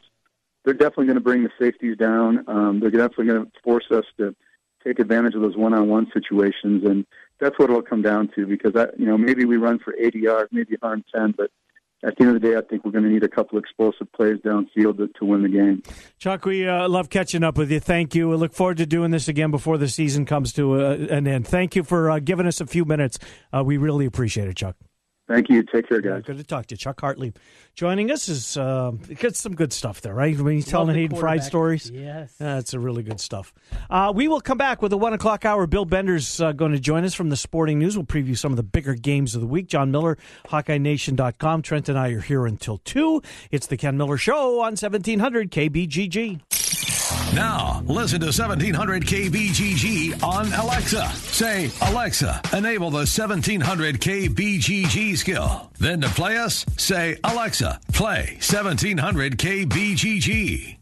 they're definitely going to bring the safeties down. Um, they're definitely going to force us to take advantage of those one-on-one situations, and that's what it'll come down to. Because I, you know, maybe we run for 80 yards, maybe 110, but at the end of the day, I think we're going to need a couple explosive plays downfield to, to win the game. Chuck, we uh, love catching up with you. Thank you. We look forward to doing this again before the season comes to uh, an end. Thank you for uh, giving us a few minutes. Uh, we really appreciate it, Chuck. Thank you. Take care, guys. good to talk to you. Chuck Hartlieb joining us is uh, gets some good stuff there, right? When he's telling Hayden Fry stories. Yes. That's a really good stuff. Uh, we will come back with the one o'clock hour. Bill Bender's uh, going to join us from the Sporting News. We'll preview some of the bigger games of the week. John Miller, HawkeyeNation.com. Trent and I are here until 2. It's the Ken Miller Show on 1700 KBGG. Now, listen to 1700 KBGG on Alexa. Say, Alexa, enable the 1700 KBGG skill. Then to play us, say, Alexa, play 1700 KBGG.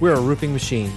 We're a roofing machine.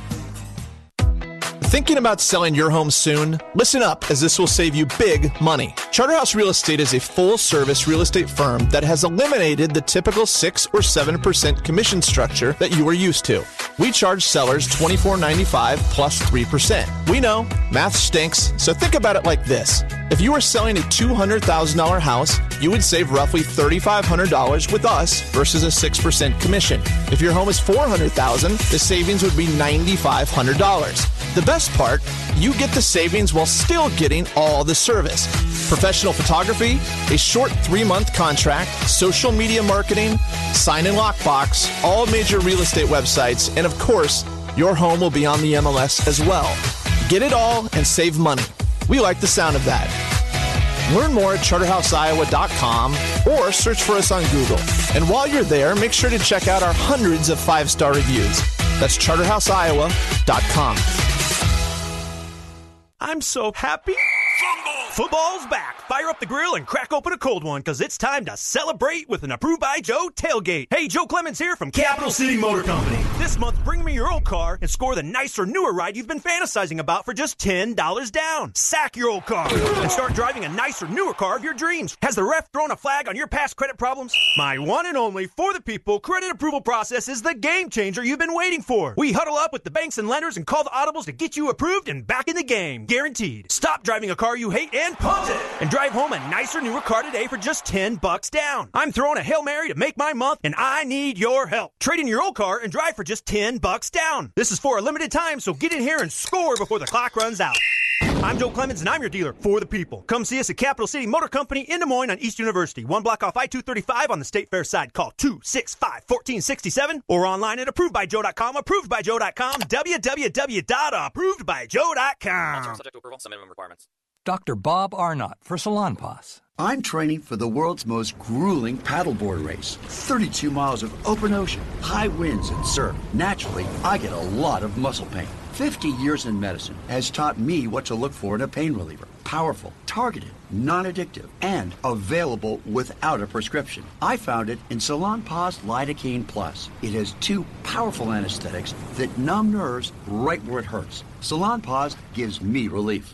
Thinking about selling your home soon? Listen up, as this will save you big money. Charterhouse Real Estate is a full service real estate firm that has eliminated the typical 6 or 7% commission structure that you are used to. We charge sellers $24.95 plus 3%. We know, math stinks, so think about it like this. If you were selling a $200,000 house, you would save roughly $3,500 with us versus a 6% commission. If your home is 400,000, the savings would be $9,500. The best part, you get the savings while still getting all the service. Professional photography, a short three month contract, social media marketing, sign and lockbox, all major real estate websites, and of course, your home will be on the MLS as well. Get it all and save money. We like the sound of that. Learn more at charterhouseiowa.com or search for us on Google. And while you're there, make sure to check out our hundreds of five star reviews. That's charterhouseiowa.com. I'm so happy. Football's back. Fire up the grill and crack open a cold one because it's time to celebrate with an approved by Joe tailgate. Hey, Joe Clemens here from Capital City Motor Company. This month, bring me your old car and score the nicer, newer ride you've been fantasizing about for just $10 down. Sack your old car and start driving a nicer, newer car of your dreams. Has the ref thrown a flag on your past credit problems? My one and only for the people credit approval process is the game changer you've been waiting for. We huddle up with the banks and lenders and call the audibles to get you approved and back in the game. Guaranteed. Stop driving a car you hate and punt it and drive home a nicer, newer car today for just 10 bucks down. I'm throwing a Hail Mary to make my month and I need your help. Trade in your old car and drive for just 10 bucks down. This is for a limited time, so get in here and score before the clock runs out. I'm Joe Clemens, and I'm your dealer for the people. Come see us at Capital City Motor Company in Des Moines on East University, one block off I-235 on the State Fair side. Call 265-1467 or online at approvedbyjoe.com, approvedbyjoe.com, www.approvedbyjoe.com. Subject. Dr. Bob Arnott for Salonpas. I'm training for the world's most grueling paddleboard race 32 miles of open ocean, high winds, and surf. Naturally, I get a lot of muscle pain. 50 years in medicine has taught me what to look for in a pain reliever powerful, targeted, non addictive, and available without a prescription. I found it in Salonpas Lidocaine Plus. It has two powerful anesthetics that numb nerves right where it hurts. Salonpas gives me relief.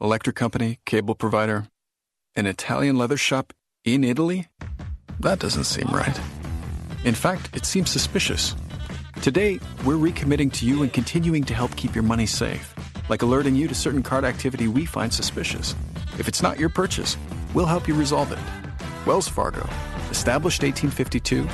electric company, cable provider, an Italian leather shop in Italy? That doesn't seem right. In fact, it seems suspicious. Today, we're recommitting to you and continuing to help keep your money safe, like alerting you to certain card activity we find suspicious. If it's not your purchase, we'll help you resolve it. Wells Fargo, established 1852,